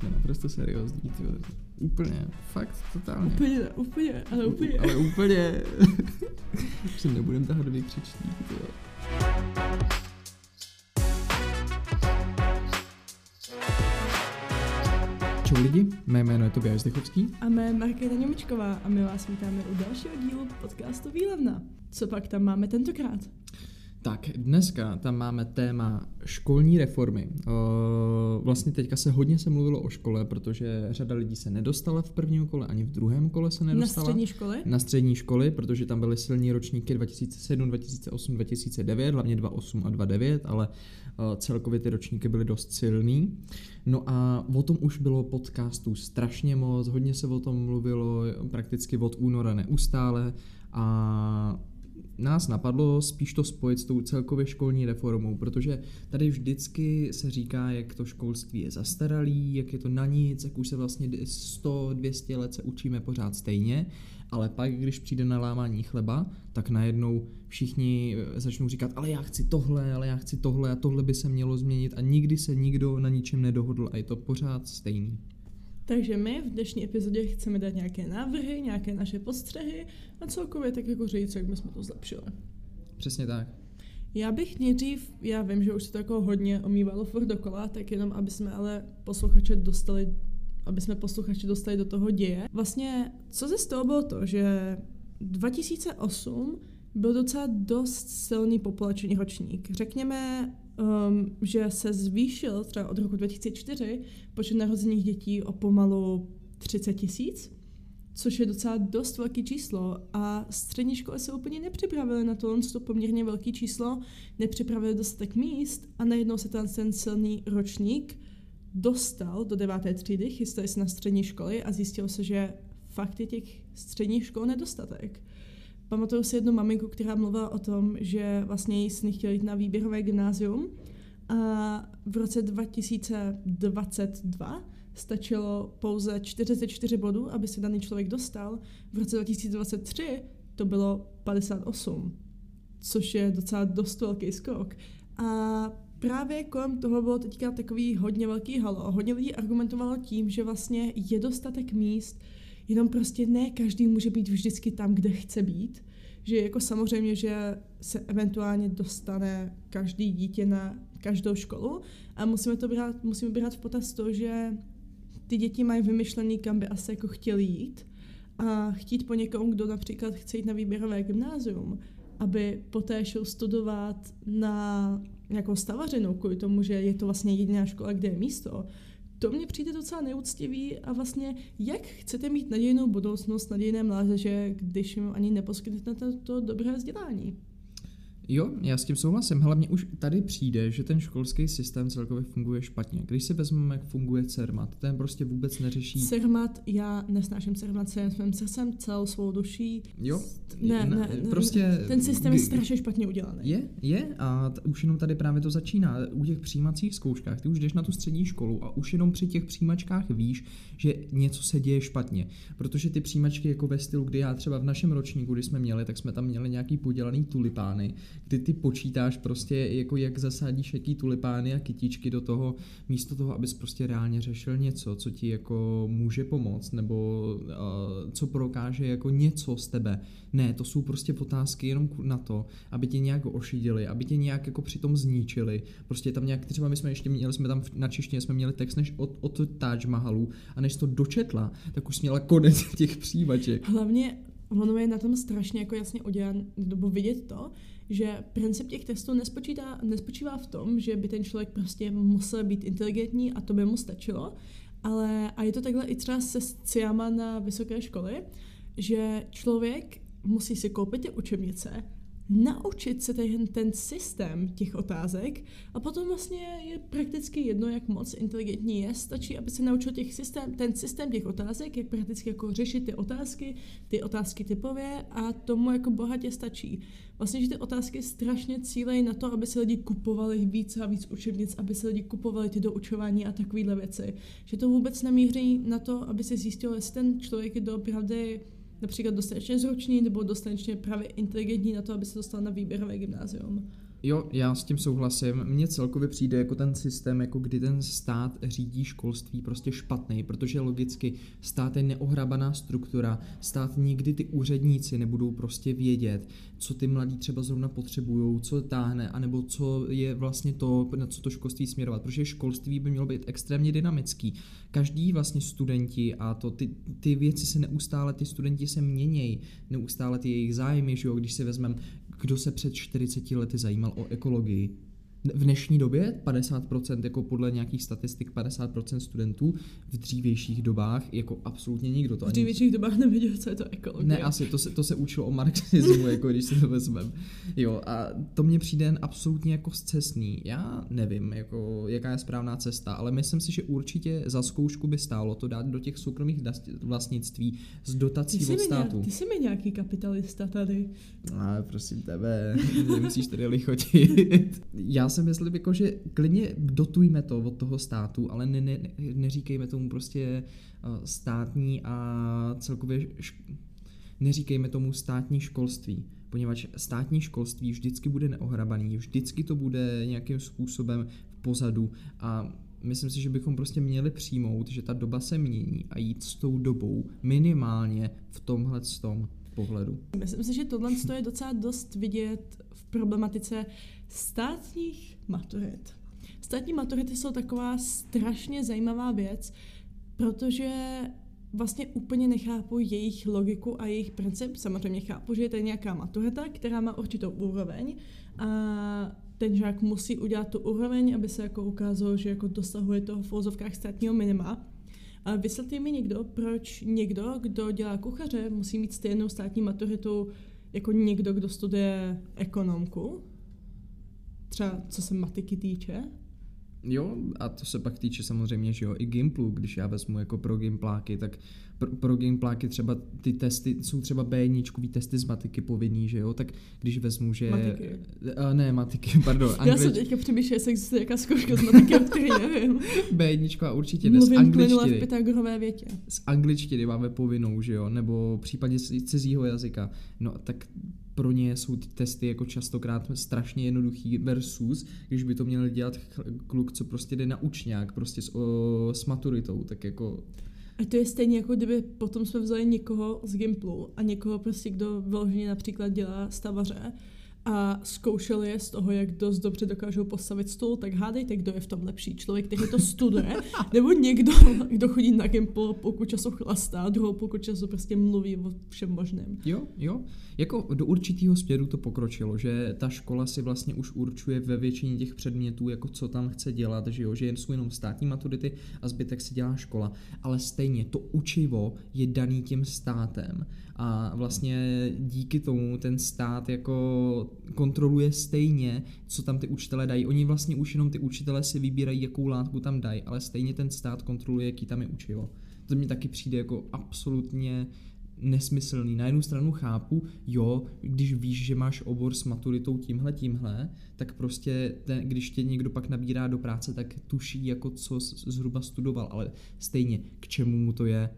Jsme naprosto seriózní, ty. Úplně, fakt, totálně. Úplně, úplně, ale úplně. Ale úplně. Už se nebudem tahat do vykřičník, ty. Čau lidi, mé jméno je Tobias Zdechovský. A mé Markéta Němečková a my vás vítáme u dalšího dílu podcastu Výlevna. Co pak tam máme tentokrát? Tak, dneska tam máme téma školní reformy. O, vlastně teďka se hodně se mluvilo o škole, protože řada lidí se nedostala v prvním kole, ani v druhém kole se nedostala. Na střední školy? Na střední školy, protože tam byly silní ročníky 2007, 2008, 2009, hlavně 2008 a 2009, ale o, celkově ty ročníky byly dost silný. No a o tom už bylo podcastů strašně moc, hodně se o tom mluvilo prakticky od února neustále a nás napadlo spíš to spojit s tou celkově školní reformou, protože tady vždycky se říká, jak to školství je zastaralý, jak je to na nic, jak už se vlastně 100-200 let se učíme pořád stejně, ale pak, když přijde na lámání chleba, tak najednou všichni eh, začnou říkat, ale já chci tohle, ale já chci tohle a tohle by se mělo změnit a nikdy se nikdo na ničem nedohodl a je to pořád stejný. Takže my v dnešní epizodě chceme dát nějaké návrhy, nějaké naše postřehy a celkově tak jako říct, jak jsme to zlepšili. Přesně tak. Já bych nejdřív, já vím, že už se to jako hodně omývalo furt dokola, tak jenom, aby jsme ale posluchače dostali aby jsme posluchači dostali do toho děje. Vlastně, co se z toho bylo to, že 2008 byl docela dost silný populační ročník. Řekněme, um, že se zvýšil třeba od roku 2004 počet narozených dětí o pomalu 30 tisíc, což je docela dost velký číslo a střední školy se úplně nepřipravily na to, to poměrně velký číslo, nepřipravili dostatek míst a najednou se ten, ten silný ročník dostal do deváté třídy, chystali se na střední školy a zjistilo se, že fakt je těch středních škol nedostatek. Pamatuju si jednu maminku, která mluvila o tom, že vlastně její sny chtěl jít na výběrové gymnázium a v roce 2022 stačilo pouze 44 bodů, aby se daný člověk dostal. V roce 2023 to bylo 58, což je docela dost velký skok. A právě kolem toho bylo teďka takový hodně velký halo. Hodně lidí argumentovalo tím, že vlastně je dostatek míst, jenom prostě ne každý může být vždycky tam, kde chce být. Že jako samozřejmě, že se eventuálně dostane každý dítě na každou školu a musíme to brát, musíme brát v potaz to, že ty děti mají vymyšlený, kam by asi jako chtěli jít a chtít po někom, kdo například chce jít na výběrové gymnázium, aby poté šel studovat na nějakou stavařinu, kvůli tomu, že je to vlastně jediná škola, kde je místo, to mně přijde docela neúctivý a vlastně jak chcete mít nadějnou budoucnost nadějné mládeže, když jim ani neposkytnete to dobré vzdělání? Jo, já s tím souhlasím. Hlavně už tady přijde, že ten školský systém celkově funguje špatně. Když si vezmeme, jak funguje CERMAT, ten prostě vůbec neřeší. CERMAT, já nesnáším CERMAT celým svým srdcem, celou svou duší. Jo, ne, ne, ne, prostě... Ten systém je strašně špatně udělaný. Je, je a t- už jenom tady právě to začíná. U těch přijímacích zkouškách, ty už jdeš na tu střední školu a už jenom při těch přijímačkách víš, že něco se děje špatně. Protože ty přijímačky jako ve stylu, kdy já třeba v našem ročníku, kdy jsme měli, tak jsme tam měli nějaký podělaný tulipány, kdy ty počítáš prostě, jako jak zasádíš jaký tulipány a kytičky do toho, místo toho, abys prostě reálně řešil něco, co ti jako může pomoct, nebo uh, co prokáže jako něco z tebe. Ne, to jsou prostě otázky jenom na to, aby tě nějak ošidili, aby tě nějak jako přitom zničili. Prostě tam nějak, třeba my jsme ještě měli, jsme tam na češtině jsme měli text než od, od Taj Mahalu a než to dočetla, tak už měla konec těch přijímaček. Hlavně ono je na tom strašně jako jasně udělan, nebo vidět to, že princip těch testů nespočítá, nespočívá v tom, že by ten člověk prostě musel být inteligentní a to by mu stačilo, ale a je to takhle i třeba se sciama na vysoké školy, že člověk musí si koupit ty učebnice, naučit se ten, ten systém těch otázek a potom vlastně je prakticky jedno, jak moc inteligentní je, stačí, aby se naučil těch systém, ten systém těch otázek, jak prakticky jako řešit ty otázky, ty otázky typově a tomu jako bohatě stačí. Vlastně, že ty otázky strašně cílejí na to, aby se lidi kupovali víc a víc učebnic, aby se lidi kupovali ty doučování a takovéhle věci. Že to vůbec nemíří na to, aby se zjistil, jestli ten člověk je doopravdy například dostatečně zručný nebo dostatečně právě inteligentní na to, aby se dostal na výběrové gymnázium. Jo, já s tím souhlasím. Mně celkově přijde jako ten systém, jako kdy ten stát řídí školství prostě špatný, protože logicky stát je neohrabaná struktura, stát nikdy ty úředníci nebudou prostě vědět, co ty mladí třeba zrovna potřebují, co táhne, anebo co je vlastně to, na co to školství směrovat, protože školství by mělo být extrémně dynamický. Každý vlastně studenti a to ty, ty věci se neustále, ty studenti se měnějí, neustále ty jejich zájmy, že jo, když si vezmeme kdo se před 40 lety zajímal o ekologii. V dnešní době 50%, jako podle nějakých statistik, 50% studentů v dřívějších dobách, jako absolutně nikdo to V dřívějších dobách nevěděl, co je to ekologie. Ne, asi, to se, to se učilo o marxismu, jako když si to vezmeme. Jo, a to mně přijde jen absolutně jako zcestný. Já nevím, jako, jaká je správná cesta, ale myslím si, že určitě za zkoušku by stálo to dát do těch soukromých vlastnictví s dotací od státu. Nějak, ty jsi mi nějaký kapitalista tady. A prosím tebe, nemusíš tady lichotit. Já si myslím, jako, že klidně dotujme to od toho státu, ale ne, ne, neříkejme tomu prostě uh, státní a celkově š- neříkejme tomu státní školství, poněvadž státní školství vždycky bude neohrabaný, vždycky to bude nějakým způsobem v pozadu a myslím si, že bychom prostě měli přijmout, že ta doba se mění a jít s tou dobou minimálně v tomhle tom pohledu. Myslím si, že tohle je docela dost vidět v problematice státních maturit. Státní maturity jsou taková strašně zajímavá věc, protože vlastně úplně nechápu jejich logiku a jejich princip. Samozřejmě chápu, že je to nějaká maturita, která má určitou úroveň a ten žák musí udělat tu úroveň, aby se jako ukázalo, že jako dosahuje toho v úzovkách státního minima. A vysvětlí mi někdo, proč někdo, kdo dělá kuchaře, musí mít stejnou státní maturitu jako někdo, kdo studuje ekonomku? Třeba co se matiky týče? Jo, a to se pak týče samozřejmě, že jo, i Gimplu, když já vezmu jako pro Gimpláky, tak pro, pro Gimpláky třeba ty testy, jsou třeba b testy z matiky povinný, že jo, tak když vezmu, že... Matiky. A ne, matiky, pardon. já jsem teďka přemýšlel, jestli existuje nějaká zkouška z matiky, o které nevím. b a určitě ne, Mluvím z angličtiny. v Pythagorové větě. Z angličtiny máme povinnou, že jo, nebo v případě cizího jazyka. No, tak pro ně jsou ty testy jako častokrát strašně jednoduchý versus, když by to měl dělat kluk, co prostě jde na učňák, prostě s, o, s maturitou, tak jako... A to je stejně jako kdyby potom jsme vzali někoho z Gimplu a někoho prostě, kdo vyloženě například dělá stavaře a zkoušeli je z toho, jak dost dobře dokážou postavit stůl, tak hádejte, kdo je v tom lepší. Člověk, který to studuje, nebo někdo, kdo chodí na Gimple, pokud času chlastá, druhou pokud času prostě mluví o všem možném. Jo, jo. Jako do určitého směru to pokročilo, že ta škola si vlastně už určuje ve většině těch předmětů, jako co tam chce dělat, že jo, že jen jsou jenom státní maturity a zbytek si dělá škola. Ale stejně to učivo je daný tím státem a vlastně díky tomu ten stát jako kontroluje stejně, co tam ty učitelé dají. Oni vlastně už jenom ty učitelé si vybírají, jakou látku tam dají, ale stejně ten stát kontroluje, jaký tam je učivo. To mi taky přijde jako absolutně nesmyslný. Na jednu stranu chápu, jo, když víš, že máš obor s maturitou tímhle, tímhle, tak prostě, ten, když tě někdo pak nabírá do práce, tak tuší, jako co zhruba studoval, ale stejně, k čemu mu to je,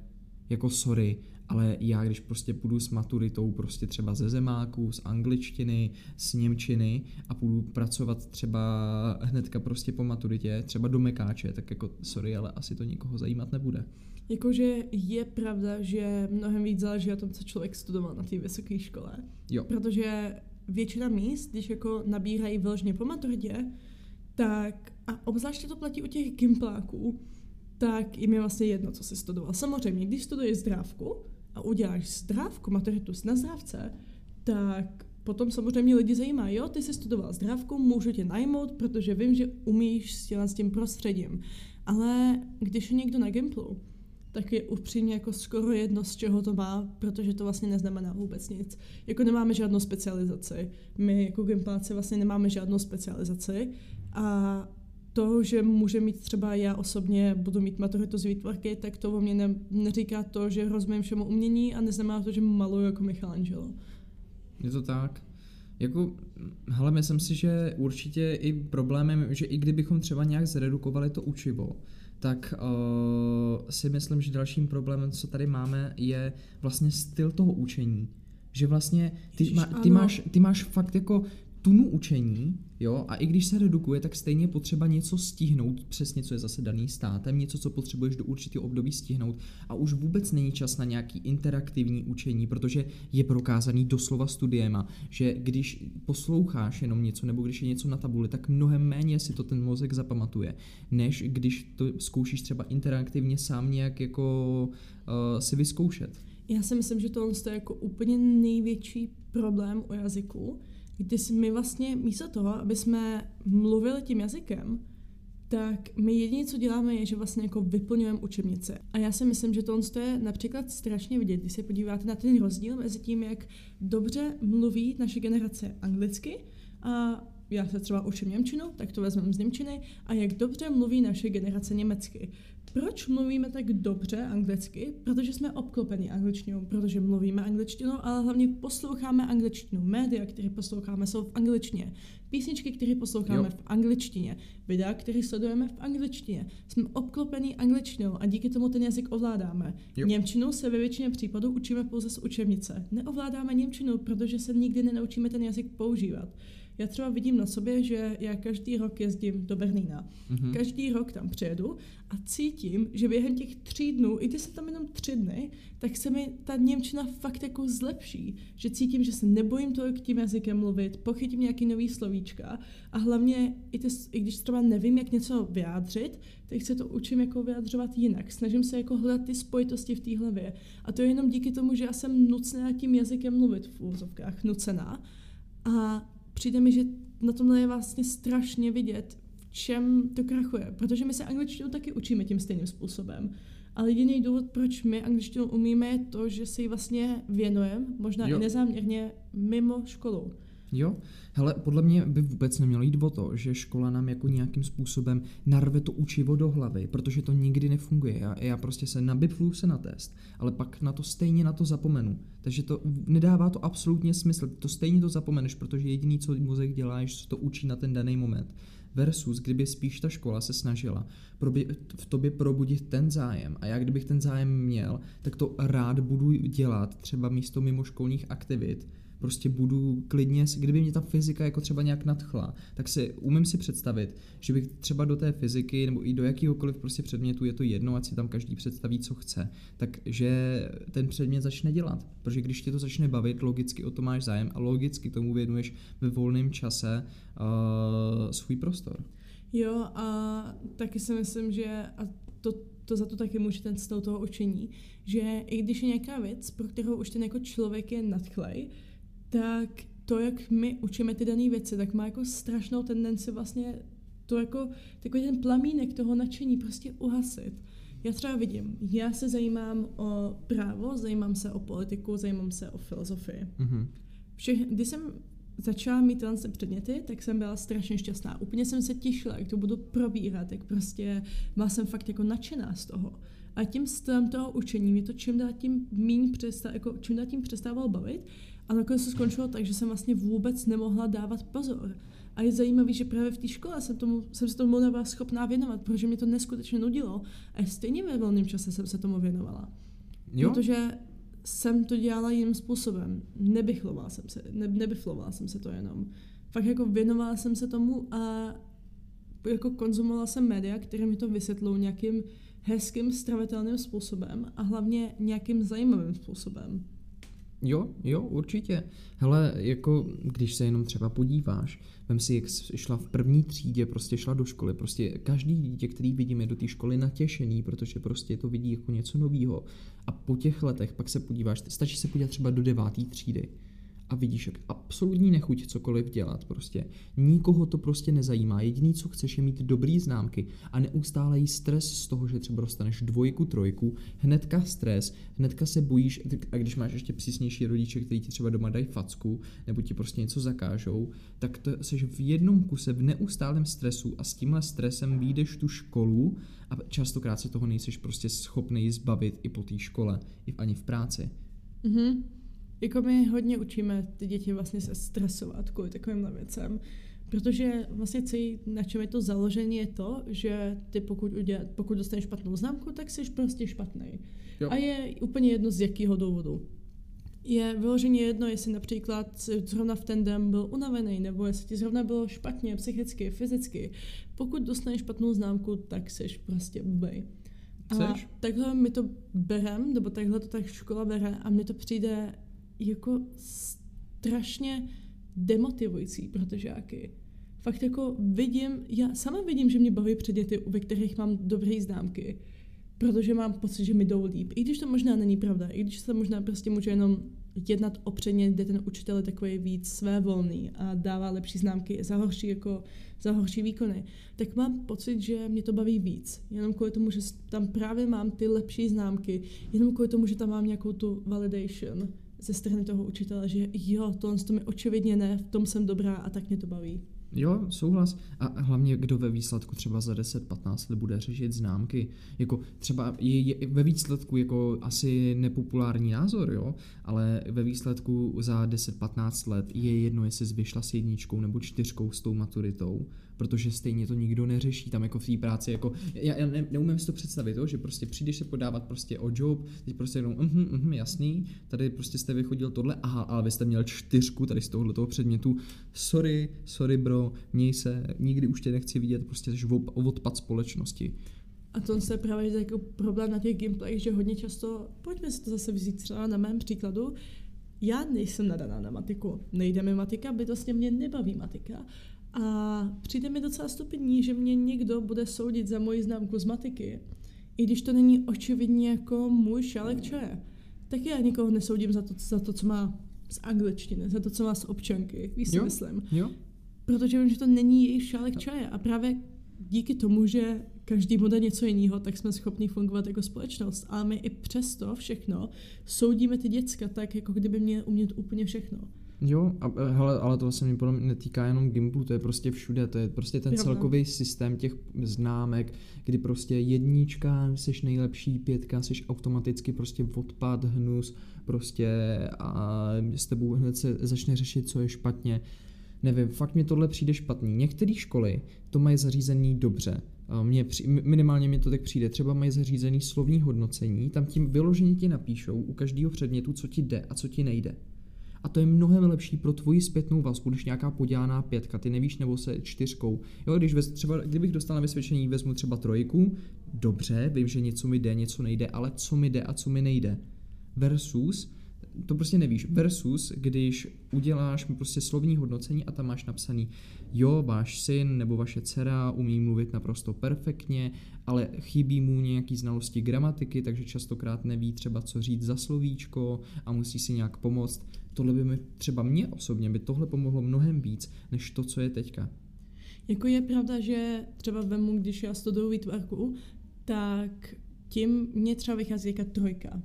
jako sorry, ale já když prostě půjdu s maturitou prostě třeba ze zemáků, z angličtiny, z němčiny a půjdu pracovat třeba hnedka prostě po maturitě, třeba do mekáče, tak jako sorry, ale asi to nikoho zajímat nebude. Jakože je pravda, že mnohem víc záleží na tom, co člověk studoval na té vysoké škole. Jo. Protože většina míst, když jako nabírají vyloženě po maturitě, tak a obzvláště to platí u těch gimpláků, tak jim je vlastně jedno, co jsi studoval. Samozřejmě, když studuješ zdrávku a uděláš zdrávku, maturitu na zdrávce, tak potom samozřejmě lidi zajímá, jo, ty jsi studoval zdrávku, můžu tě najmout, protože vím, že umíš s tím prostředím. Ale když je někdo na Gimplu, tak je upřímně jako skoro jedno, z čeho to má, protože to vlastně neznamená vůbec nic. Jako nemáme žádnou specializaci. My jako Gimpláci vlastně nemáme žádnou specializaci a to, že může mít třeba já osobně budu mít maturitu z výtvarky, tak to o mě ne, neříká to, že rozumím všemu umění a neznamená to, že maluju jako Michelangelo. Je to tak. Jako, hele, myslím si, že určitě i problémem, že i kdybychom třeba nějak zredukovali to učivo, tak uh, si myslím, že dalším problémem, co tady máme, je vlastně styl toho učení. Že vlastně ty, Ježiš, má, ty, máš, ty máš fakt jako tunu učení, jo, a i když se redukuje, tak stejně potřeba něco stihnout, přesně co je zase daný státem, něco, co potřebuješ do určitého období stihnout a už vůbec není čas na nějaký interaktivní učení, protože je prokázaný doslova studiema, že když posloucháš jenom něco nebo když je něco na tabuli, tak mnohem méně si to ten mozek zapamatuje, než když to zkoušíš třeba interaktivně sám nějak jako uh, si vyzkoušet. Já si myslím, že tohle je jako úplně největší problém u jazyku, kdy my vlastně místo toho, aby jsme mluvili tím jazykem, tak my jediné, co děláme, je, že vlastně jako vyplňujeme učebnice. A já si myslím, že tohle je například strašně vidět, když se podíváte na ten rozdíl mezi tím, jak dobře mluví naše generace anglicky a já se třeba učím Němčinu, tak to vezmeme z Němčiny, a jak dobře mluví naše generace německy. Proč mluvíme tak dobře anglicky? Protože jsme obklopeni angličtinou, protože mluvíme angličtinou, ale hlavně posloucháme angličtinu. Média, které posloucháme, jsou v angličtině. Písničky, které posloucháme jo. v angličtině. Videa, které sledujeme v angličtině. Jsme obklopeni angličtinou a díky tomu ten jazyk ovládáme. Jo. Němčinu se ve většině případů učíme pouze z učebnice. Neovládáme Němčinu, protože se nikdy nenaučíme ten jazyk používat. Já třeba vidím na sobě, že já každý rok jezdím do Berlína. Mm-hmm. Každý rok tam přijedu a cítím, že během těch tří dnů, i když se tam jenom tři dny, tak se mi ta Němčina fakt jako zlepší. Že cítím, že se nebojím tolik tím jazykem mluvit, pochytím nějaký nový slovíčka a hlavně, i, ty, i když třeba nevím, jak něco vyjádřit, tak se to učím jako vyjadřovat jinak. Snažím se jako hledat ty spojitosti v té hlavě. A to je jenom díky tomu, že já jsem nucená tím jazykem mluvit v úzovkách, nucená. A přijde mi, že na tomhle je vlastně strašně vidět, v čem to krachuje. Protože my se angličtinu taky učíme tím stejným způsobem. Ale jediný důvod, proč my angličtinu umíme, je to, že si ji vlastně věnujeme, možná jo. i nezáměrně, mimo školu. Jo, hele, podle mě by vůbec nemělo jít o to, že škola nám jako nějakým způsobem narve to učivo do hlavy, protože to nikdy nefunguje. Já, já prostě se nabiplu se na test, ale pak na to stejně na to zapomenu. Takže to nedává to absolutně smysl. To stejně to zapomeneš, protože jediný, co mozek dělá, je, že to učí na ten daný moment. Versus, kdyby spíš ta škola se snažila v tobě probudit ten zájem. A já kdybych ten zájem měl, tak to rád budu dělat třeba místo mimoškolních aktivit, prostě budu klidně, kdyby mě ta fyzika jako třeba nějak nadchla, tak si umím si představit, že bych třeba do té fyziky nebo i do jakýhokoliv prostě předmětu, je to jedno, ať si tam každý představí, co chce, takže ten předmět začne dělat. Protože když tě to začne bavit, logicky o to máš zájem a logicky tomu věnuješ ve volném čase uh, svůj prostor. Jo, a taky si myslím, že a to, to za to taky může ten styl toho učení, že i když je nějaká věc, pro kterou už ten jako člověk je nadchlej, tak to, jak my učíme ty dané věci, tak má jako strašnou tendenci vlastně to jako takový ten plamínek toho nadšení prostě uhasit. Já třeba vidím, já se zajímám o právo, zajímám se o politiku, zajímám se o filozofii. Mm-hmm. Všech, když jsem začala mít tyhle předměty, tak jsem byla strašně šťastná. Úplně jsem se těšila, jak to budu probírat, jak prostě byla jsem fakt jako nadšená z toho. A tím stylem toho učení mě to čím dál tím míň přestá, jako čím dál tím přestával bavit a nakonec to skončilo tak, že jsem vlastně vůbec nemohla dávat pozor. A je zajímavé, že právě v té škole jsem, tomu, jsem se tomu nebyla schopná věnovat, protože mě to neskutečně nudilo. A stejně ve volném čase jsem se tomu věnovala. Jo? Protože jsem to dělala jiným způsobem. Nebychlovala jsem se, ne, nebychlovala jsem se to jenom. Fakt jako věnovala jsem se tomu a jako konzumovala jsem média, které mi to vysvětlou nějakým hezkým, stravitelným způsobem a hlavně nějakým zajímavým způsobem. Jo, jo, určitě. Hele, jako když se jenom třeba podíváš, vem si, jak šla v první třídě, prostě šla do školy, prostě každý dítě, který vidím, je do té školy natěšený, protože prostě to vidí jako něco nového. A po těch letech pak se podíváš, stačí se podívat třeba do deváté třídy a vidíš, jak absolutní nechuť cokoliv dělat prostě. Nikoho to prostě nezajímá. Jediný, co chceš, je mít dobrý známky a neustále jí stres z toho, že třeba dostaneš dvojku, trojku, hnedka stres, hnedka se bojíš, a když máš ještě přísnější rodiče, kteří ti třeba doma dají facku, nebo ti prostě něco zakážou, tak to jsi v jednom kuse v neustálém stresu a s tímhle stresem vyjdeš tu školu a častokrát se toho nejseš prostě schopný zbavit i po té škole, i ani v práci. Mm-hmm jako my hodně učíme ty děti vlastně se stresovat kvůli takovým věcem, protože vlastně celý, na čem je to založení, je to, že ty pokud, udělat, pokud dostaneš špatnou známku, tak jsi prostě špatný. Jo. A je úplně jedno z jakého důvodu. Je vyloženě jedno, jestli například zrovna v ten den byl unavený, nebo jestli ti zrovna bylo špatně psychicky, fyzicky. Pokud dostaneš špatnou známku, tak jsi prostě blbej. A takhle mi to berem, nebo takhle to tak škola bere a mně to přijde jako strašně demotivující pro ty žáky. Fakt jako vidím, já sama vidím, že mě baví předměty, ve kterých mám dobré známky, protože mám pocit, že mi jdou líp. I když to možná není pravda, i když se možná prostě může jenom jednat o předmět, kde ten učitel je takový víc své volný a dává lepší známky za horší, jako, za horší výkony, tak mám pocit, že mě to baví víc. Jenom kvůli tomu, že tam právě mám ty lepší známky, jenom kvůli tomu, že tam mám nějakou tu validation ze strany toho učitele, že jo, tohle to mi očividně ne, v tom jsem dobrá a tak mě to baví. Jo, souhlas. A hlavně, kdo ve výsledku třeba za 10-15 let bude řešit známky. Jako třeba je, je ve výsledku jako asi nepopulární názor, jo, ale ve výsledku za 10-15 let je jedno, jestli jsi vyšla s jedničkou nebo čtyřkou s tou maturitou, protože stejně to nikdo neřeší tam jako v té práci, jako já, já ne, neumím si to představit, jo, že prostě přijdeš se podávat prostě o job, teď prostě jenom, mhm, mhm, jasný, tady prostě jste vychodil tohle, aha, ale vy jste měl čtyřku tady z tohohle toho předmětu, sorry, sorry bro, měj se, nikdy už tě nechci vidět, prostě jsi odpad společnosti. A to je právě jako problém na těch gameplayích, že hodně často, pojďme si to zase vzít třeba na mém příkladu, já nejsem nadaná na matiku. Nejde mi matika, bytostně mě nebaví matika. A přijde mi docela stupidní, že mě někdo bude soudit za moji známku z matiky, i když to není očividně jako můj šálek čaje. Tak já nikoho nesoudím za to, za to, co má z angličtiny, za to, co má z občanky, víš si myslím. Jo. Protože vím, že to není jejich šálek čaje a právě díky tomu, že každý bude něco jiného, tak jsme schopni fungovat jako společnost. A my i přesto všechno soudíme ty děcka tak, jako kdyby mě umět úplně všechno. Jo, a, eh, hele, ale to se mi podle mě netýká jenom Gimplu, to je prostě všude, to je prostě ten Pravda. celkový systém těch známek, kdy prostě jednička, jsi nejlepší, pětka, jsi automaticky prostě odpad, hnus, prostě a s tebou hned se začne řešit, co je špatně. Nevím, fakt mi tohle přijde špatný. Některé školy to mají zařízený dobře. Mně, minimálně mi to tak přijde. Třeba mají zařízený slovní hodnocení, tam tím vyloženě ti napíšou u každého předmětu, co ti jde a co ti nejde a to je mnohem lepší pro tvoji zpětnou vazbu, když nějaká podělaná pětka, ty nevíš nebo se čtyřkou. Jo, když vez, třeba, kdybych dostal na vysvědčení, vezmu třeba trojku, dobře, vím, že něco mi jde, něco nejde, ale co mi jde a co mi nejde. Versus, to prostě nevíš, versus, když uděláš prostě slovní hodnocení a tam máš napsaný, jo, váš syn nebo vaše dcera umí mluvit naprosto perfektně, ale chybí mu nějaký znalosti gramatiky, takže častokrát neví třeba, co říct za slovíčko a musí si nějak pomoct. Tohle by mi třeba mě osobně by tohle pomohlo mnohem víc, než to, co je teďka. Jako je pravda, že třeba vemu, když já studuju výtvarku, tak tím mě třeba vychází jaká trojka.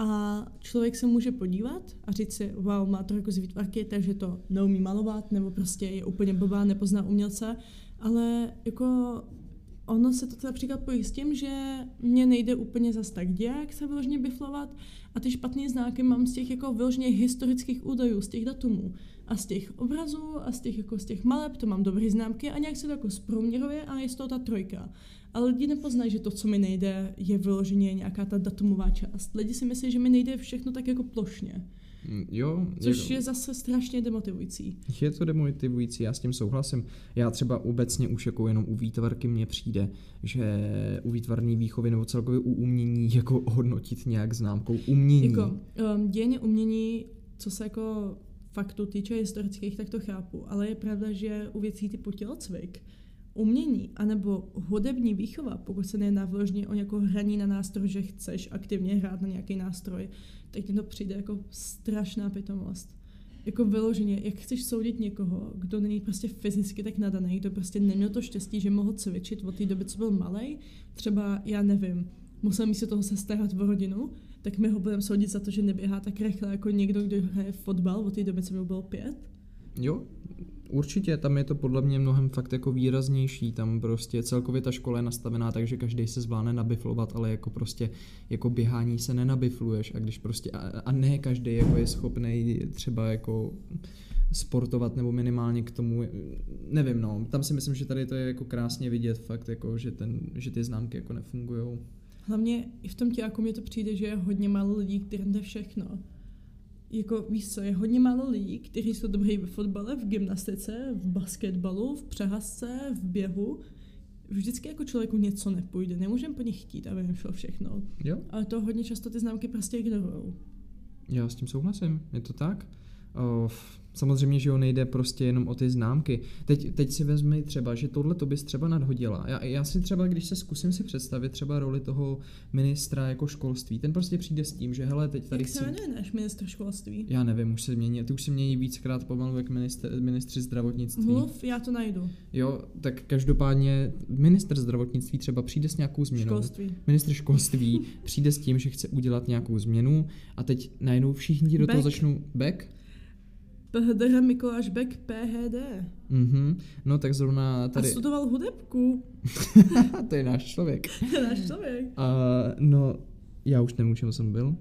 A člověk se může podívat a říct si, wow, má trojku z výtvarky, takže to neumí malovat, nebo prostě je úplně blbá, nepozná umělce, ale jako ono se to například pojí s tím, že mě nejde úplně zas tak děk se vyloženě biflovat a ty špatné znáky mám z těch jako vyloženě historických údajů, z těch datumů a z těch obrazů a z těch, jako z těch maleb, to mám dobré známky a nějak se to jako zprůměruje a je z toho ta trojka. Ale lidi nepoznají, že to, co mi nejde, je vyloženě nějaká ta datumová část. Lidi si myslí, že mi nejde všechno tak jako plošně. Mm, jo. Což je, je zase strašně demotivující. Je to demotivující, já s tím souhlasím. Já třeba obecně už jako jenom u výtvarky mně přijde, že u výtvarné výchovy nebo celkově u umění jako hodnotit nějak známkou umění. Jako um, dějně umění, co se jako faktu týče historických, tak to chápu, ale je pravda, že u věcí typu tělocvik, umění anebo hudební výchova, pokud se nejedná vložně o nějakou hraní na nástroj, že chceš aktivně hrát na nějaký nástroj, tak ti to přijde jako strašná pitomost. Jako vyloženě, jak chceš soudit někoho, kdo není prostě fyzicky tak nadaný, kdo prostě neměl to štěstí, že mohl cvičit od té doby, co byl malý, třeba, já nevím, musel místo toho se starat o rodinu, tak my ho budeme soudit za to, že neběhá tak rychle jako někdo, kdo hraje fotbal od té doby, co mu bylo pět. Jo, Určitě, tam je to podle mě mnohem fakt jako výraznější, tam prostě celkově ta škola je nastavená tak, že každý se zvládne nabiflovat, ale jako prostě jako běhání se nenabifluješ a když prostě a, a ne každý jako je schopný třeba jako sportovat nebo minimálně k tomu, nevím no, tam si myslím, že tady to je jako krásně vidět fakt jako, že, ten, že ty známky jako nefungujou. Hlavně i v tom těku mě to přijde, že je hodně málo lidí, kterým jde všechno. Jako víš co, je hodně málo lidí, kteří jsou dobrý ve fotbale, v gymnastice, v basketbalu, v přehazce, v běhu. Vždycky jako člověku něco nepůjde, nemůžeme po nich chtít, aby jim šlo všechno. Jo, Ale to hodně často ty známky prostě ignorují. já s tím souhlasím, je to tak. Samozřejmě, že jo, nejde prostě jenom o ty známky. Teď, teď si vezmi třeba, že tohle to bys třeba nadhodila. Já, já si třeba, když se zkusím si představit třeba roli toho ministra jako školství, ten prostě přijde s tím, že hele, teď tady Jak se chci... jmenuje náš ministr školství? Já nevím, už se mění, ty už se mění víckrát pomalu jak minister, ministři zdravotnictví. Mluv, já to najdu. Jo, tak každopádně minister zdravotnictví třeba přijde s nějakou změnou. Školství. Ministr školství přijde s tím, že chce udělat nějakou změnu a teď najednou všichni do toho Beck. začnou back. PHDR Mikuláš Beck, PHD. Mhm. No tak zrovna A tady, studoval hudebku. to je náš člověk. náš člověk. A no, já už nevím, čem jsem byl.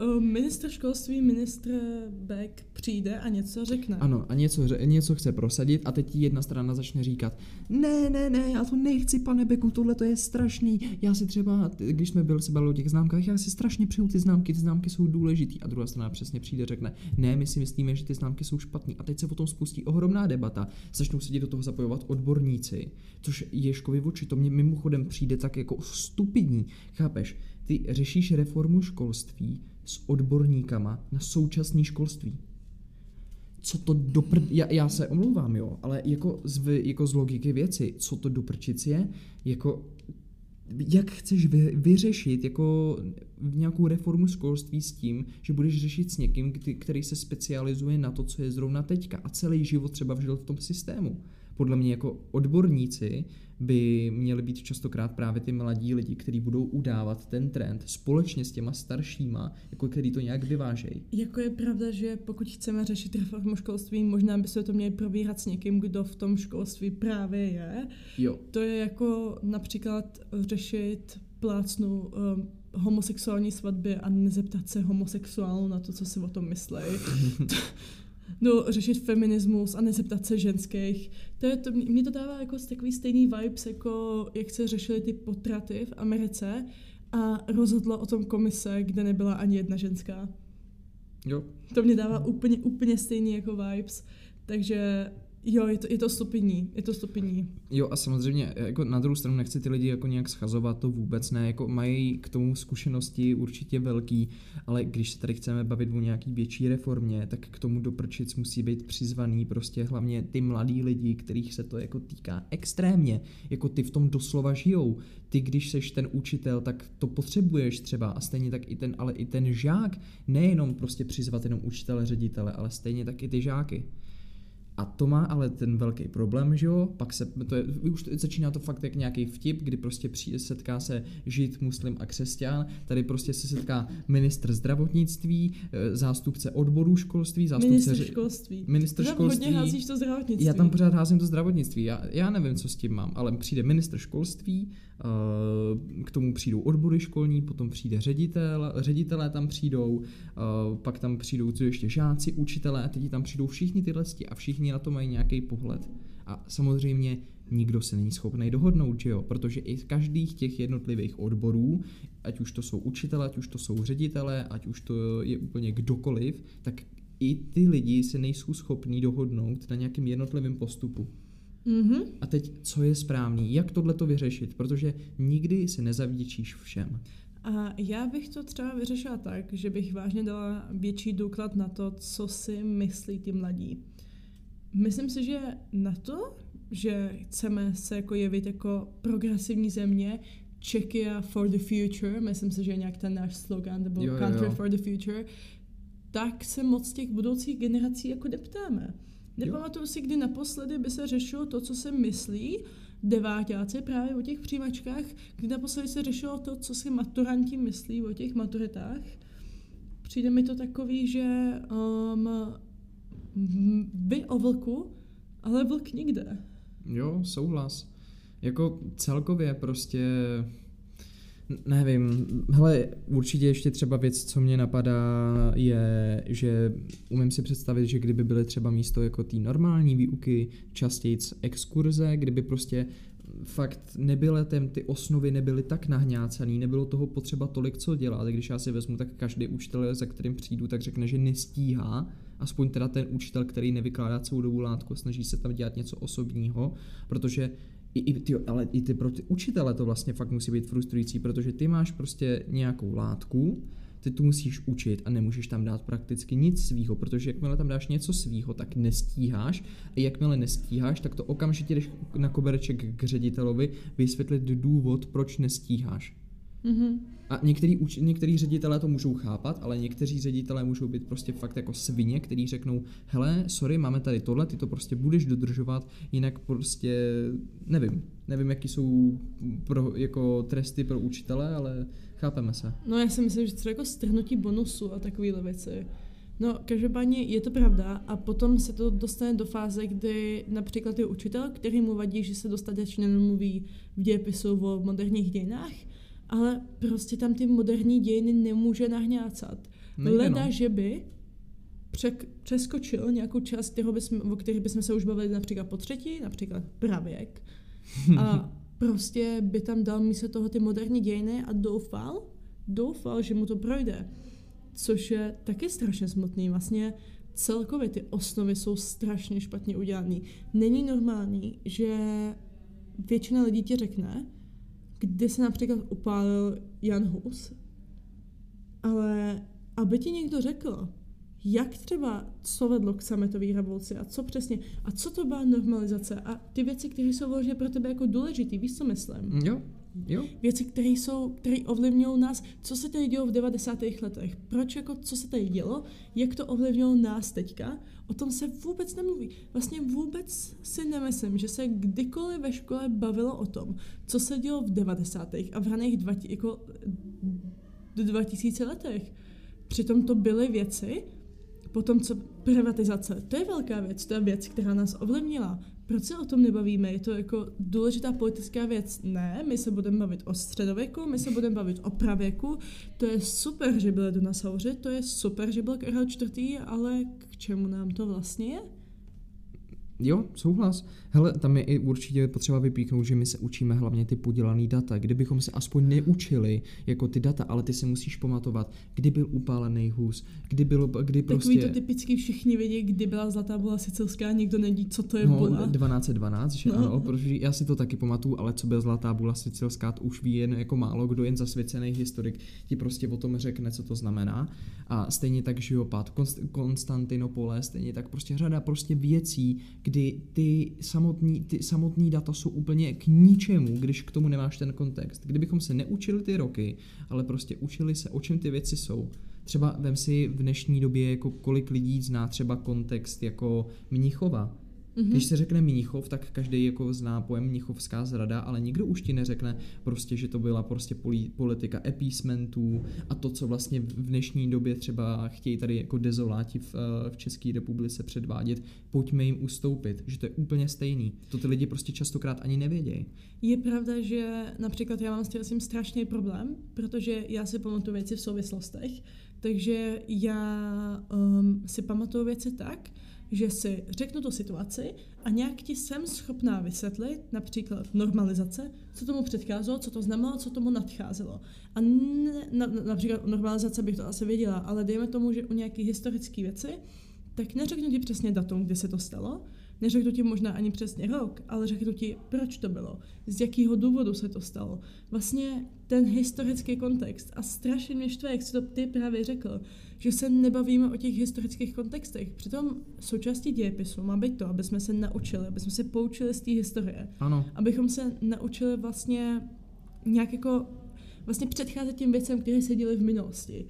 Uh, Ministr školství, ministr Beck přijde a něco řekne. Ano, a něco, něco chce prosadit a teď jedna strana začne říkat, ne, ne, ne, já to nechci, pane Beku, tohle to je strašný. Já si třeba, když jsme byli se bavili o těch známkách, já si strašně přiju ty známky, ty známky jsou důležitý. A druhá strana přesně přijde, řekne, ne, my si myslíme, že ty známky jsou špatný. A teď se potom spustí ohromná debata, začnou se do toho zapojovat odborníci, což Ježkovi oči, to mě mimochodem přijde tak jako stupidní, chápeš? Ty řešíš reformu školství s odborníkama na současné školství co to do prd... já, já se omlouvám, jo, ale jako z, jako z logiky věci, co to do prčic je, jako jak chceš vy, vyřešit jako nějakou reformu školství s tím, že budeš řešit s někým, který se specializuje na to, co je zrovna teďka a celý život třeba vžil v tom systému. Podle mě jako odborníci by měli být častokrát právě ty mladí lidi, kteří budou udávat ten trend společně s těma staršíma, jako který to nějak vyvážejí. Jako je pravda, že pokud chceme řešit reformu školství, možná by se to měli probírat s někým, kdo v tom školství právě je. Jo, To je jako například řešit plácnu um, homosexuální svatby a nezeptat se homosexuálů na to, co si o tom myslejí. No, řešit feminismus a nezeptat se ženských. To je to, mě to dává jako takový stejný vibes, jako jak se řešily ty potraty v Americe a rozhodla o tom komise, kde nebyla ani jedna ženská. jo, To mě dává úplně, úplně stejný jako vibes. Takže jo, je to, je to stupidní, je to stupidní. Jo a samozřejmě jako na druhou stranu nechci ty lidi jako nějak schazovat, to vůbec ne, jako mají k tomu zkušenosti určitě velký, ale když se tady chceme bavit o nějaký větší reformě, tak k tomu doprčic musí být přizvaný prostě hlavně ty mladí lidi, kterých se to jako týká extrémně, jako ty v tom doslova žijou. Ty, když seš ten učitel, tak to potřebuješ třeba a stejně tak i ten, ale i ten žák, nejenom prostě přizvat jenom učitele, ředitele, ale stejně tak i ty žáky. A to má ale ten velký problém, že jo, pak se, to je, už to, začíná to fakt jak nějaký vtip, kdy prostě přijde, setká se žid, muslim a křesťan, tady prostě se setká ministr zdravotnictví, eh, zástupce odborů školství, zástupce Ministr školství. ministr Ty tam školství. hodně házíš to zdravotnictví. Já tam pořád házím to zdravotnictví, já, já nevím, co s tím mám, ale přijde ministr školství, k tomu přijdou odbory školní, potom přijde ředitel, ředitelé tam přijdou, eh, pak tam přijdou co ještě žáci, učitelé, teď tam přijdou všichni tyhle a všichni na to mají nějaký pohled. A samozřejmě nikdo se není schopný dohodnout, že jo? Protože i z každých těch jednotlivých odborů, ať už to jsou učitelé, ať už to jsou ředitelé, ať už to je úplně kdokoliv, tak i ty lidi se nejsou schopní dohodnout na nějakém jednotlivém postupu. Mhm. A teď, co je správný, jak tohle to vyřešit, protože nikdy se nezavděčíš všem. A já bych to třeba vyřešila tak, že bych vážně dala větší důklad na to, co si myslí ty mladí. Myslím si, že na to, že chceme se jako jevit jako progresivní země, Czechia for the future, myslím si, že je nějak ten náš slogan, nebo jo, country jo. for the future, tak se moc těch budoucích generací jako neptáme. Nepamatuju si, kdy naposledy by se řešilo to, co se myslí deváťáci právě o těch přijímačkách, kdy naposledy se řešilo to, co si maturanti myslí o těch maturitách. Přijde mi to takový, že um, vy o vlku, ale vlk nikde. Jo, souhlas. Jako celkově prostě, nevím, hele, určitě ještě třeba věc, co mě napadá, je, že umím si představit, že kdyby byly třeba místo jako té normální výuky častěji exkurze, kdyby prostě fakt nebyly ten, ty osnovy nebyly tak nahňácaný, nebylo toho potřeba tolik co dělat. Když já si vezmu, tak každý učitel, za kterým přijdu, tak řekne, že nestíhá, aspoň teda ten učitel, který nevykládá celou dobu látku, snaží se tam dělat něco osobního, protože i, i, ty, ale i ty pro ty učitele to vlastně fakt musí být frustrující, protože ty máš prostě nějakou látku, ty tu musíš učit a nemůžeš tam dát prakticky nic svýho, protože jakmile tam dáš něco svýho, tak nestíháš a jakmile nestíháš, tak to okamžitě jdeš na kobereček k ředitelovi vysvětlit důvod, proč nestíháš. Mm-hmm. A některý, uč- některý ředitelé to můžou chápat, ale někteří ředitelé můžou být prostě fakt jako svině, kteří řeknou, hele, sorry, máme tady tohle, ty to prostě budeš dodržovat, jinak prostě, nevím, nevím, jaký jsou pro, jako tresty pro učitele, ale chápeme se. No já si myslím, že to je jako strhnutí bonusu a takovéhle věci. No, každopádně je to pravda a potom se to dostane do fáze, kdy například je učitel, který mu vadí, že se dostatečně nemluví v dějepisu o moderních dějinách, ale prostě tam ty moderní dějiny nemůže nahňácat. Nejde, Leda, no. že by přek, přeskočil nějakou část, kterou bychom, o které bychom se už bavili například po třetí, například pravěk. A prostě by tam dal místo toho ty moderní dějiny a doufal, doufal, že mu to projde. Což je taky strašně smutný. Vlastně celkově ty osnovy jsou strašně špatně udělané. Není normální, že většina lidí ti řekne, kdy se například upálil Jan Hus, ale aby ti někdo řekl, jak třeba, co vedlo k sametové revoluci a co přesně, a co to byla normalizace a ty věci, které jsou vložené pro tebe jako důležité, víš, co myslím? Jo, jo. Věci, které jsou, které ovlivňují nás, co se tady dělo v 90. letech, proč jako, co se tady dělo, jak to ovlivnilo nás teďka, o tom se vůbec nemluví. Vlastně vůbec si nemyslím, že se kdykoliv ve škole bavilo o tom, co se dělo v 90. a v raných dva, jako, 2000 letech. Přitom to byly věci, Potom co privatizace, to je velká věc, to je věc, která nás ovlivnila. Proč se o tom nebavíme? Je to jako důležitá politická věc? Ne, my se budeme bavit o středověku, my se budeme bavit o pravěku. To je super, že byly dinosauři, to je super, že byl Karel IV., ale k čemu nám to vlastně je? Jo, souhlas. Hele, tam je i určitě potřeba vypíchnout, že my se učíme hlavně ty podělaný data. Kdybychom se aspoň neučili jako ty data, ale ty se musíš pamatovat, kdy byl upálený hůz, kdy bylo, kdy prostě... Takový to typický všichni vědí, kdy byla zlatá bola sicilská, nikdo neví, co to je no, bola. 1212, že no. ano, protože já si to taky pamatuju, ale co byla zlatá bola sicilská, to už ví jen jako málo kdo, jen zasvěcený historik ti prostě o tom řekne, co to znamená. A stejně tak živopad Konstantinopole, stejně tak prostě řada prostě věcí, kdy ty samotný, ty samotný data jsou úplně k ničemu, když k tomu nemáš ten kontext. Kdybychom se neučili ty roky, ale prostě učili se, o čem ty věci jsou. Třeba vem si v dnešní době, jako kolik lidí zná třeba kontext jako Mnichova, Mm-hmm. Když se řekne Mníchov, tak každý jako zná pojem Mnichovská zrada, ale nikdo už ti neřekne prostě, že to byla prostě politika epísmentů a to, co vlastně v dnešní době třeba chtějí tady jako dezoláti v, v České republice předvádět, pojďme jim ustoupit, že to je úplně stejný. To ty lidi prostě častokrát ani nevědějí. Je pravda, že například já mám s tím strašný problém, protože já si pamatuju věci v souvislostech, takže já um, si pamatuju věci tak, že si řeknu tu situaci a nějak ti jsem schopná vysvětlit, například normalizace, co tomu předcházelo, co to znamenalo, co tomu nadcházelo. A ne, na, například normalizace bych to asi věděla, ale dejme tomu, že u nějaké historické věci, tak neřeknu ti přesně datum, kdy se to stalo, Neřeknu ti možná ani přesně rok, ale řeknu ti, proč to bylo, z jakého důvodu se to stalo. Vlastně ten historický kontext. A strašně mě štve, jak jsi to ty právě řekl, že se nebavíme o těch historických kontextech. Přitom součástí dějepisu má být to, aby jsme se naučili, aby jsme se poučili z té historie. Ano. Abychom se naučili vlastně nějak jako vlastně předcházet těm věcem, které se děly v minulosti.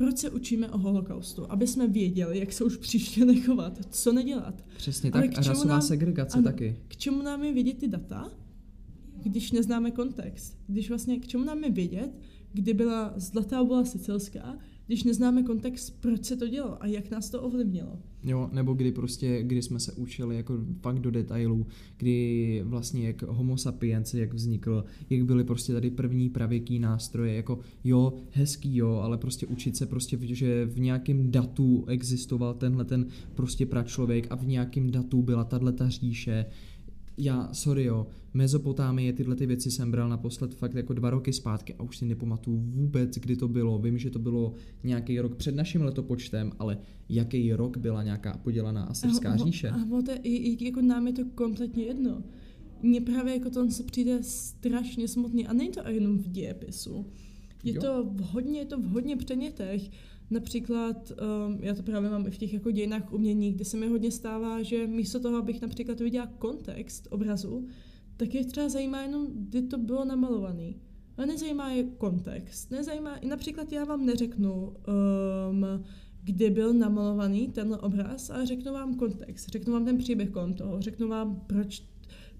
Proč se učíme o holokaustu? Aby jsme věděli, jak se už příště nechovat, co nedělat. Přesně tak, a rasová nám, segregace ano, taky. K čemu nám je vědět ty data, když neznáme kontext? Když vlastně, k čemu nám je vědět, kdy byla zlatá bola sicilská, když neznáme kontext, proč se to dělo a jak nás to ovlivnilo. Jo, nebo kdy prostě, kdy jsme se učili jako fakt do detailů, kdy vlastně jak homo sapiens, jak vznikl, jak byly prostě tady první pravěký nástroje, jako jo, hezký jo, ale prostě učit se prostě, že v nějakém datu existoval tenhle ten prostě pračlověk a v nějakém datu byla tahle ta říše, já, sorry jo, Mezopotámie, tyhle ty věci jsem bral naposled fakt jako dva roky zpátky a už si nepamatuju vůbec, kdy to bylo. Vím, že to bylo nějaký rok před naším letopočtem, ale jaký rok byla nějaká podělaná asyrská říše? A, i, jako nám je to kompletně jedno. Mně právě jako to se přijde strašně smutný a není to jenom v dějepisu. Je jo. to v hodně, je to v hodně předmětech. Například, um, já to právě mám i v těch jako dějinách umění, kde se mi hodně stává, že místo toho, abych například viděla kontext obrazu, tak je třeba zajímá jenom, kdy to bylo namalované. Ale nezajímá je kontext. Nezajímá, například já vám neřeknu, um, kdy byl namalovaný tenhle obraz, ale řeknu vám kontext, řeknu vám ten příběh kolem toho, řeknu vám, proč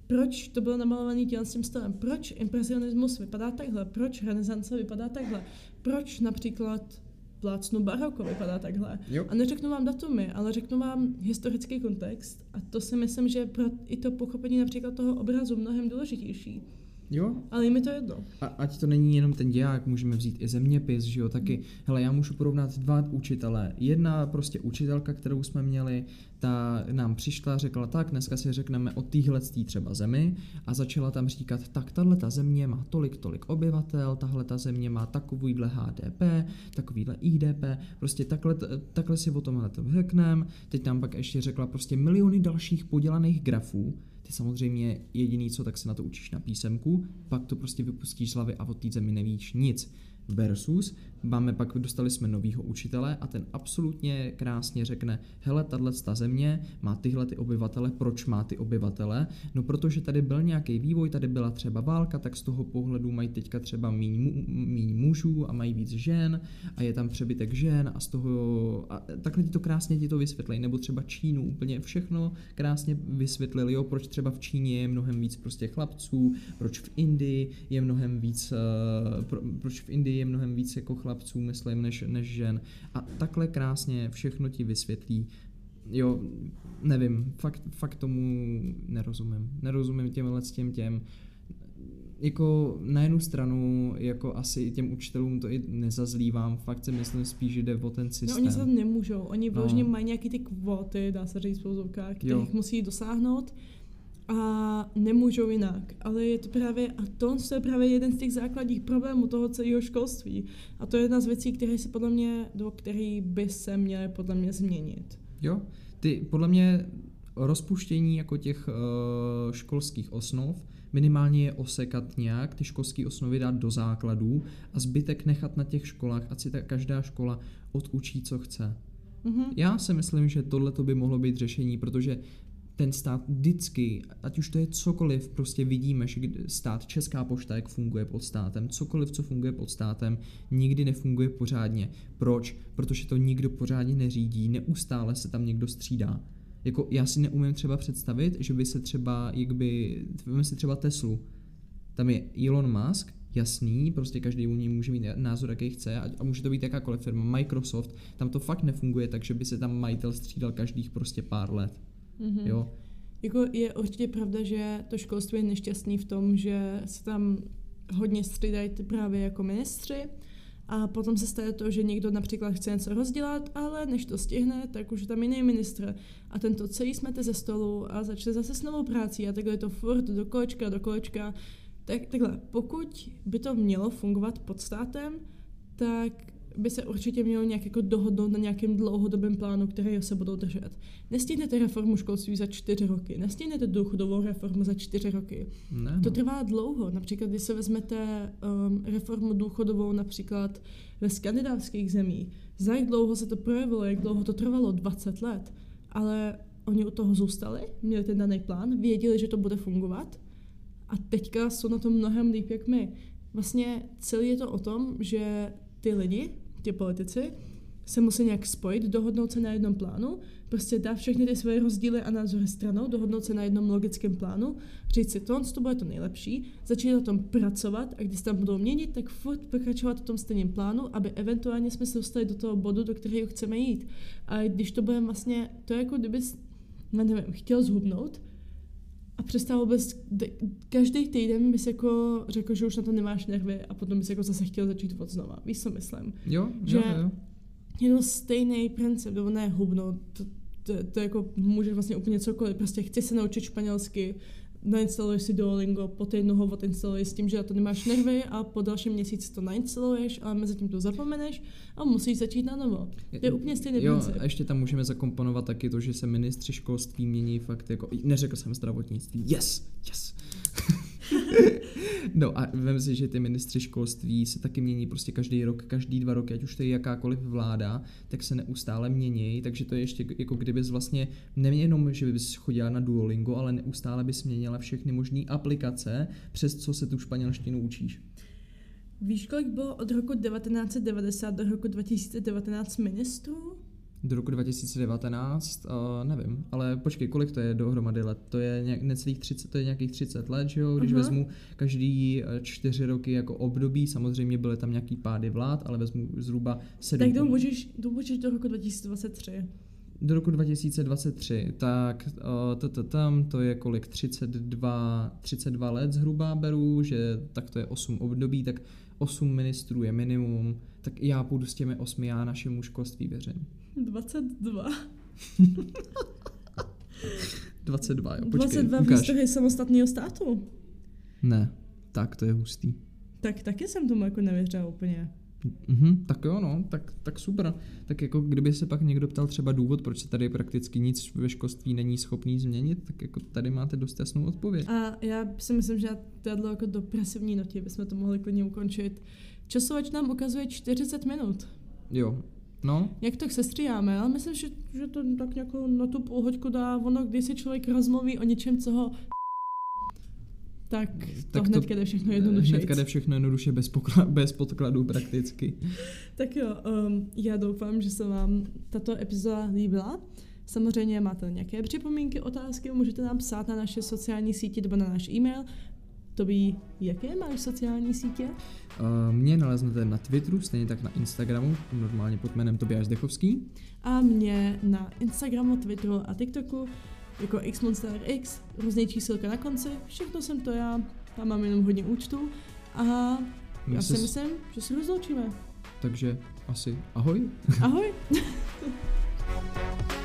proč to bylo namalované tím stylem, proč impresionismus vypadá takhle, proč renesance vypadá takhle, proč například plácnu baroko vypadá takhle. Jo. A neřeknu vám datumy, ale řeknu vám historický kontext a to si myslím, že pro i to pochopení například toho obrazu mnohem důležitější. Jo. Ale je mi to jedno. A ať to není jenom ten děják, můžeme vzít i zeměpis, že jo, taky, mm. hele, já můžu porovnat dva učitele. Jedna prostě učitelka, kterou jsme měli, ta nám přišla, řekla, tak dneska si řekneme o téhle třeba zemi a začala tam říkat, tak tahle ta země má tolik, tolik obyvatel, tahle ta země má takovýhle HDP, takovýhle IDP, prostě takhle, takhle si o tomhle to řekneme. Teď nám pak ještě řekla prostě miliony dalších podělaných grafů, ty samozřejmě jediný co, tak se na to učíš na písemku, pak to prostě vypustíš z hlavy a od té zemi nevíš nic. Versus máme pak, dostali jsme novýho učitele a ten absolutně krásně řekne, hele, tahle ta země má tyhle ty obyvatele, proč má ty obyvatele? No protože tady byl nějaký vývoj, tady byla třeba válka, tak z toho pohledu mají teďka třeba míň, míň mužů a mají víc žen a je tam přebytek žen a z toho, a takhle ti to krásně ti to vysvětlí, nebo třeba Čínu úplně všechno krásně vysvětlili, jo, proč třeba v Číně je mnohem víc prostě chlapců, proč v Indii je mnohem víc, uh, pro, proč v Indii je mnohem víc jako chlapců, chlapců, myslím, než, než žen. A takhle krásně všechno ti vysvětlí. Jo, nevím, fakt, fakt tomu nerozumím. Nerozumím těmhle s těm těm jako na jednu stranu, jako asi těm učitelům to i nezazlívám, fakt si myslím spíš, že jde o ten systém. No oni se nemůžou, oni no. mají nějaký ty kvóty, dá se říct v kterých musí dosáhnout a nemůžou jinak. Ale je to právě, a to je právě jeden z těch základních problémů toho celého školství. A to je jedna z věcí, které si podle mě, do které by se měly podle mě změnit. Jo, ty podle mě rozpuštění jako těch uh, školských osnov, minimálně je osekat nějak, ty školské osnovy dát do základů a zbytek nechat na těch školách, ať si ta každá škola odučí, co chce. Mm-hmm. Já si myslím, že tohle by mohlo být řešení, protože ten stát vždycky, ať už to je cokoliv, prostě vidíme, že stát Česká pošta, jak funguje pod státem, cokoliv, co funguje pod státem, nikdy nefunguje pořádně. Proč? Protože to nikdo pořádně neřídí, neustále se tam někdo střídá. Jako já si neumím třeba představit, že by se třeba, jak by, si třeba Teslu, tam je Elon Musk, jasný, prostě každý u ní může mít názor, jaký chce a, a může to být jakákoliv firma, Microsoft, tam to fakt nefunguje, takže by se tam majitel střídal každých prostě pár let. Mm-hmm. Jo. Jako je určitě pravda, že to školství je nešťastný v tom, že se tam hodně střídají právě jako ministři a potom se stane to, že někdo například chce něco rozdělat, ale než to stihne, tak už je tam jiný ministr a tento celý smete ze stolu a začne zase s novou práci a takhle je to furt do kolečka, do kolečka. Tak, takhle, pokud by to mělo fungovat pod státem, tak by se určitě mělo nějak jako dohodnout na nějakém dlouhodobém plánu, který se budou držet. Nestihnete reformu školství za čtyři roky, nestihnete důchodovou reformu za čtyři roky. Ne, no. To trvá dlouho. Například, když se vezmete um, reformu důchodovou například ve skandinávských zemích, za jak dlouho se to projevilo, jak dlouho to trvalo, 20 let, ale oni u toho zůstali, měli ten daný plán, věděli, že to bude fungovat a teďka jsou na tom mnohem líp, jak my. Vlastně celý je to o tom, že ty lidi, ti politici, se musí nějak spojit, dohodnout se na jednom plánu, prostě dát všechny ty své rozdíly a názory stranou, dohodnout se na jednom logickém plánu, říct si to, to bude to nejlepší, začít na tom pracovat a když se tam budou měnit, tak furt pokračovat v tom stejném plánu, aby eventuálně jsme se dostali do toho bodu, do kterého chceme jít. A když to bude vlastně, to je jako kdyby, nevím, chtěl zhubnout, a přestal vůbec, každý týden bys jako řekl, že už na to nemáš nervy a potom bys jako zase chtěl začít od znova. Víš, co myslím? Jo, že jo, jo. Je to stejný princip, nebo ne hubnout, to, to, to, jako můžeš vlastně úplně cokoliv, prostě chci se naučit španělsky, nainstaluješ si Duolingo, po týdnu ho odinstaluješ s tím, že na to nemáš nervy a po dalším měsíci to nainstaluješ, ale mezi tím to zapomeneš a musíš začít na novo. To je úplně stejný jo, princip. a ještě tam můžeme zakomponovat taky to, že se ministři školství mění fakt jako, neřekl jsem zdravotnictví, yes, yes. No a vem si, že ty ministři školství se taky mění prostě každý rok, každý dva roky, ať už to je jakákoliv vláda, tak se neustále mění, takže to je ještě jako kdybys vlastně nejenom, že bys chodila na Duolingo, ale neustále bys měnila všechny možné aplikace, přes co se tu španělštinu učíš. Víš, kolik bylo od roku 1990 do roku 2019 ministrů? Do roku 2019, uh, nevím, ale počkej, kolik to je dohromady let? To je nějak, necelých 30, to je nějakých 30 let, že jo? Když uh-huh. vezmu každý eh, čtyři roky jako období, samozřejmě byly tam nějaký pády vlád, ale vezmu zhruba 7. Tak to můžeš, to můžeš do roku 2023. Do roku 2023, tak uh, to, tam to je kolik? 32, 32 let zhruba beru, že tak to je 8 období, tak 8 ministrů je minimum, tak já půjdu s těmi 8, já našemu školství věřím. 22. 22, jo, počkej, 22 v ukáž. samostatného státu. Ne, tak to je hustý. Tak taky jsem tomu jako nevěřila úplně. Mhm, tak jo, no, tak, tak super. Tak jako kdyby se pak někdo ptal třeba důvod, proč se tady prakticky nic ve školství není schopný změnit, tak jako tady máte dost jasnou odpověď. A já si myslím, že tato jako depresivní notě bychom to mohli klidně ukončit. Časovač nám ukazuje 40 minut. Jo, no. Jak to sestříháme, ale myslím, že, že to tak jako na tu půlhoďku dá ono, když si člověk rozmluví o něčem, co ho tak to Tak tak to- hnedka jde všechno jednoduše. Hnedka jde všechno jednoduše bez, pokla- bez podkladů prakticky. Tak jo, um, já doufám, že se vám tato epizoda líbila. Samozřejmě máte nějaké připomínky, otázky, můžete nám psát na naše sociální sítě nebo na náš e-mail. To ví, jaké máš sociální sítě? Uh, mě naleznete na Twitteru, stejně tak na Instagramu, normálně pod jménem Tobias Dechovský. A mě na Instagramu, Twitteru a TikToku jako xmonsterx, různé číselka na konci, všechno jsem to já, tam mám jenom hodně účtů a My já se si s- myslím, že se rozloučíme. Takže asi ahoj. Ahoj!